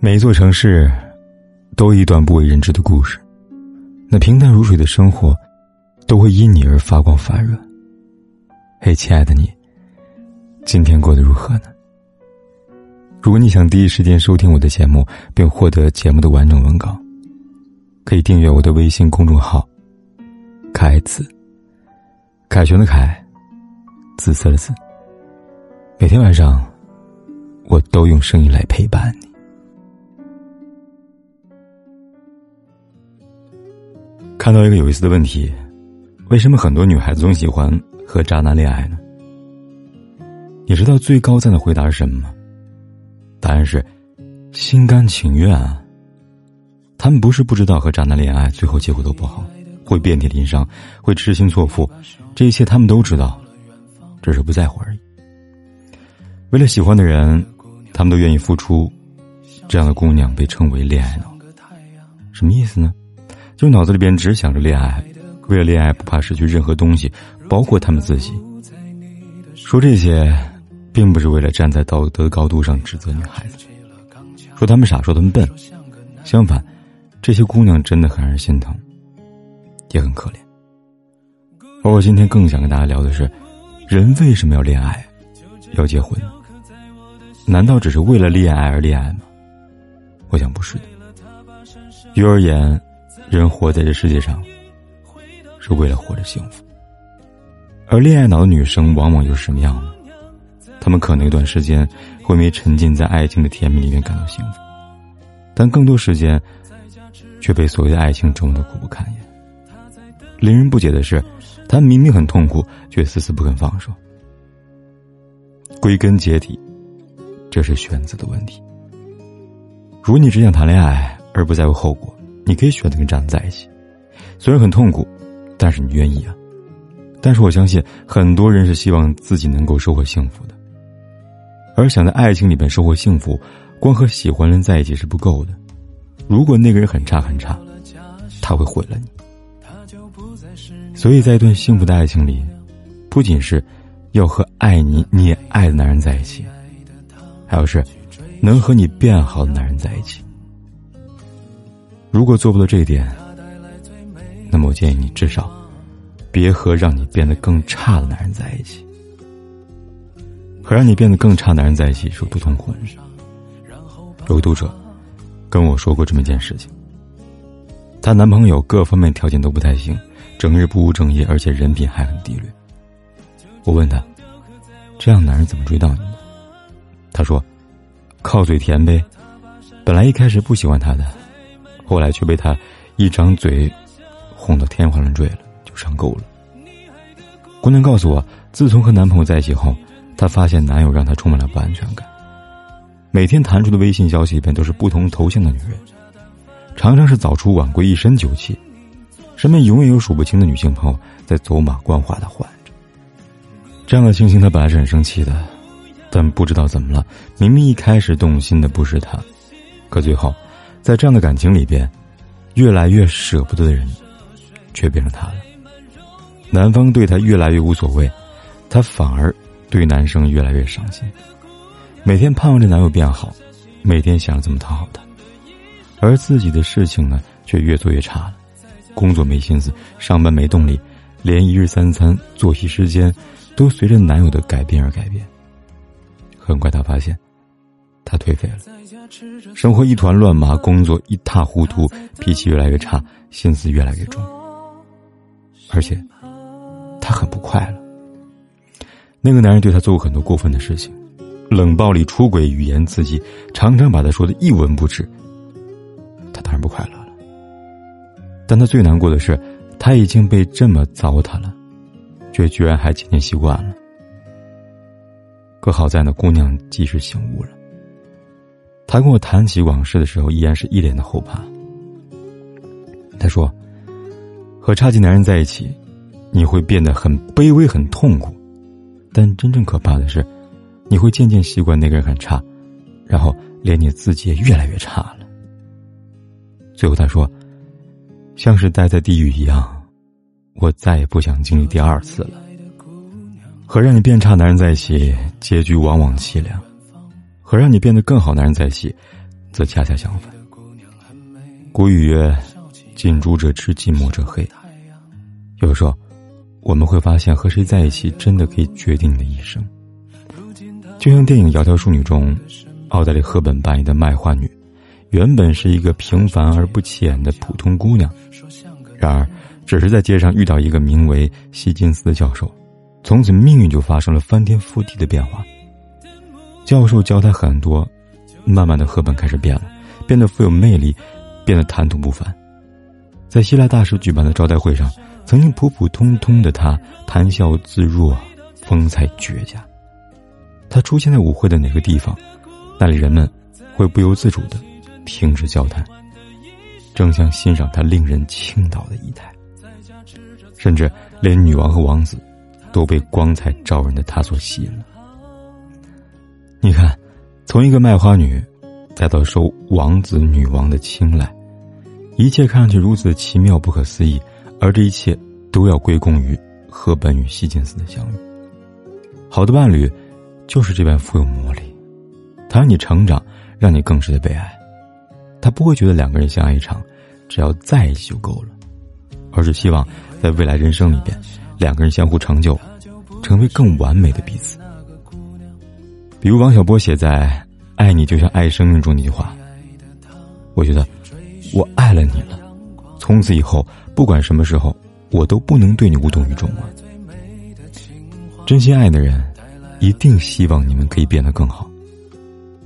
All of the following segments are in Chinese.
每一座城市，都一段不为人知的故事。那平淡如水的生活，都会因你而发光发热。嘿，亲爱的你，今天过得如何呢？如果你想第一时间收听我的节目，并获得节目的完整文稿，可以订阅我的微信公众号“凯子”。凯旋的凯，紫色的紫。每天晚上，我都用声音来陪伴你。看到一个有意思的问题：为什么很多女孩子总喜欢和渣男恋爱呢？你知道最高赞的回答是什么吗？答案是心甘情愿啊。他们不是不知道和渣男恋爱最后结果都不好，会遍体鳞伤，会痴心错付，这一切他们都知道，只是不在乎而已。为了喜欢的人，他们都愿意付出。这样的姑娘被称为恋爱脑，什么意思呢？就脑子里边只想着恋爱，为了恋爱不怕失去任何东西，包括他们自己。说这些，并不是为了站在道德高度上指责女孩子，说他们傻，说他们笨。相反，这些姑娘真的很让人心疼，也很可怜。而我今天更想跟大家聊的是，人为什么要恋爱，要结婚？难道只是为了恋爱而恋爱吗？我想不是的。于而言。人活在这世界上，是为了活着幸福。而恋爱脑的女生往往又是什么样呢？她们可能一段时间会因为沉浸在爱情的甜蜜里面感到幸福，但更多时间却被所谓的爱情折磨得苦不堪言。令人不解的是，她明明很痛苦，却死死不肯放手。归根结底，这是选择的问题。如果你只想谈恋爱而不在乎后果。你可以选择跟渣男在一起，虽然很痛苦，但是你愿意啊。但是我相信很多人是希望自己能够收获幸福的，而想在爱情里面收获幸福，光和喜欢的人在一起是不够的。如果那个人很差很差，他会毁了你。所以在一段幸福的爱情里，不仅是要和爱你你也爱的男人在一起，还有是能和你变好的男人在一起。如果做不到这一点，那么我建议你至少别和让你变得更差的男人在一起。和让你变得更差的男人在一起是不痛苦！有个读者跟我说过这么一件事情：她男朋友各方面条件都不太行，整日不务正业，而且人品还很低劣。我问他：“这样男人怎么追到你呢？”他说：“靠嘴甜呗。本来一开始不喜欢他的。”后来却被他一张嘴哄得天花乱坠了，就上钩了。姑娘告诉我，自从和男朋友在一起后，她发现男友让她充满了不安全感。每天弹出的微信消息里边都是不同头像的女人，常常是早出晚归，一身酒气，身边永远有数不清的女性朋友在走马观花的换着。这样的情形，她本来是很生气的，但不知道怎么了，明明一开始动心的不是他，可最后。在这样的感情里边，越来越舍不得的人，却变成他了。男方对他越来越无所谓，他反而对男生越来越伤心。每天盼望着男友变好，每天想着怎么讨好他，而自己的事情呢，却越做越差了。工作没心思，上班没动力，连一日三餐、作息时间，都随着男友的改变而改变。很快，他发现。他颓废了，生活一团乱麻，工作一塌糊涂，脾气越来越差，心思越来越重，而且他很不快乐。那个男人对他做过很多过分的事情，冷暴力、出轨、语言刺激，常常把他说的一文不值。他当然不快乐了，但他最难过的是，他已经被这么糟蹋了，却居然还渐渐习惯了。可好在那姑娘及时醒悟了。他跟我谈起往事的时候，依然是一脸的后怕。他说：“和差劲男人在一起，你会变得很卑微、很痛苦，但真正可怕的是，你会渐渐习惯那个人很差，然后连你自己也越来越差了。”最后他说：“像是待在地狱一样，我再也不想经历第二次了。和让你变差男人在一起，结局往往凄凉。”和让你变得更好男人在一起，则恰恰相反。古语曰：“近朱者赤，近墨者黑。”有时候，我们会发现，和谁在一起，真的可以决定你的一生。就像电影《窈窕淑女》中，奥黛丽·赫本扮演的卖花女，原本是一个平凡而不起眼的普通姑娘，然而，只是在街上遇到一个名为希金斯的教授，从此命运就发生了翻天覆地的变化。教授教她很多，慢慢的，赫本开始变了，变得富有魅力，变得谈吐不凡。在希腊大使举办的招待会上，曾经普普通通的他，谈笑自若，风采绝佳。他出现在舞会的哪个地方，那里人们会不由自主的停止交谈，争相欣赏他令人倾倒的仪态。甚至连女王和王子都被光彩照人的他所吸引了。你看，从一个卖花女，再到受王子女王的青睐，一切看上去如此的奇妙不可思议，而这一切都要归功于赫本与希金斯的相遇。好的伴侣。就是这般富有魔力，它让你成长，让你更是的被爱。他不会觉得两个人相爱一场，只要在一起就够了，而是希望在未来人生里边，两个人相互成就，成为更完美的彼此。比如王小波写在《爱你就像爱生命》中那句话，我觉得我爱了你了，从此以后不管什么时候，我都不能对你无动于衷了。真心爱的人。一定希望你们可以变得更好，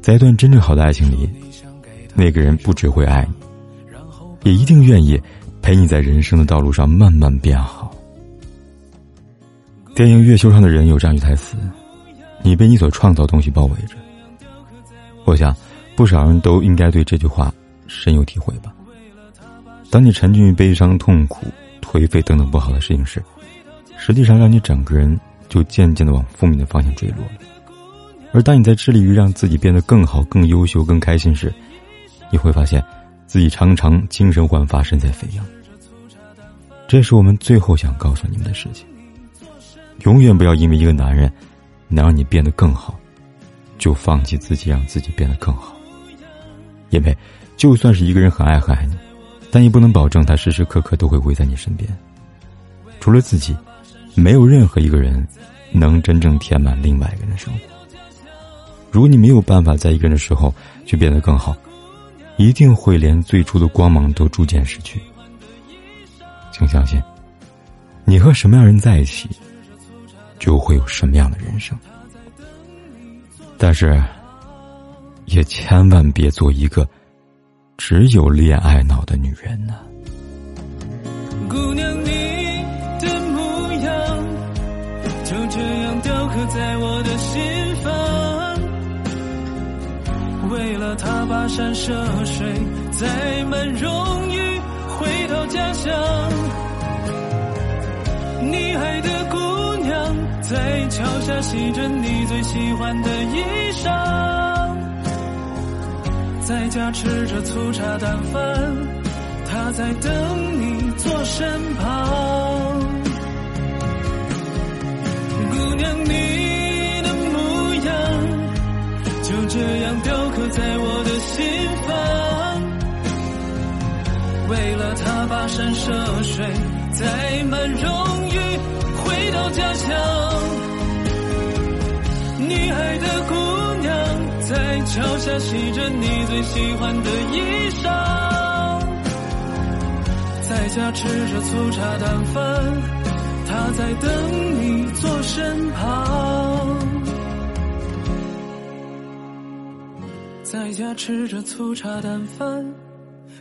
在一段真正好的爱情里，那个人不只会爱你，也一定愿意陪你在人生的道路上慢慢变好。电影《月球上的人》有这样一句台词：“你被你所创造的东西包围着。”我想，不少人都应该对这句话深有体会吧。当你沉浸于悲伤、痛苦、颓废等等不好的事情时，实际上让你整个人。就渐渐的往负面的方向坠落了。而当你在致力于让自己变得更好、更优秀、更开心时，你会发现，自己常常精神焕发、神采飞扬。这是我们最后想告诉你们的事情：永远不要因为一个男人能让你变得更好，就放弃自己，让自己变得更好。因为，就算是一个人很爱很爱你，但也不能保证他时时刻刻都会围在你身边。除了自己。没有任何一个人能真正填满另外一个人的生活。如果你没有办法在一个人的时候去变得更好，一定会连最初的光芒都逐渐失去。请相信，你和什么样人在一起，就会有什么样的人生。但是，也千万别做一个只有恋爱脑的女人呢。姑娘，你的模样就这样雕。刻在我的心房，为了他跋山涉水，载满荣誉回到家乡。你爱的姑娘在桥下洗着你最喜欢的衣裳，在家吃着粗茶淡饭，他在等你坐身旁。姑娘，你的模样就这样雕刻在我的心房。为了他跋山涉水，载满荣耀桥下洗着你最喜欢的衣裳，在家吃着粗茶淡饭。他在等你坐身旁，在家吃着粗茶淡饭。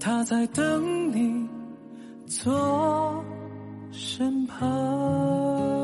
他在等你坐身旁。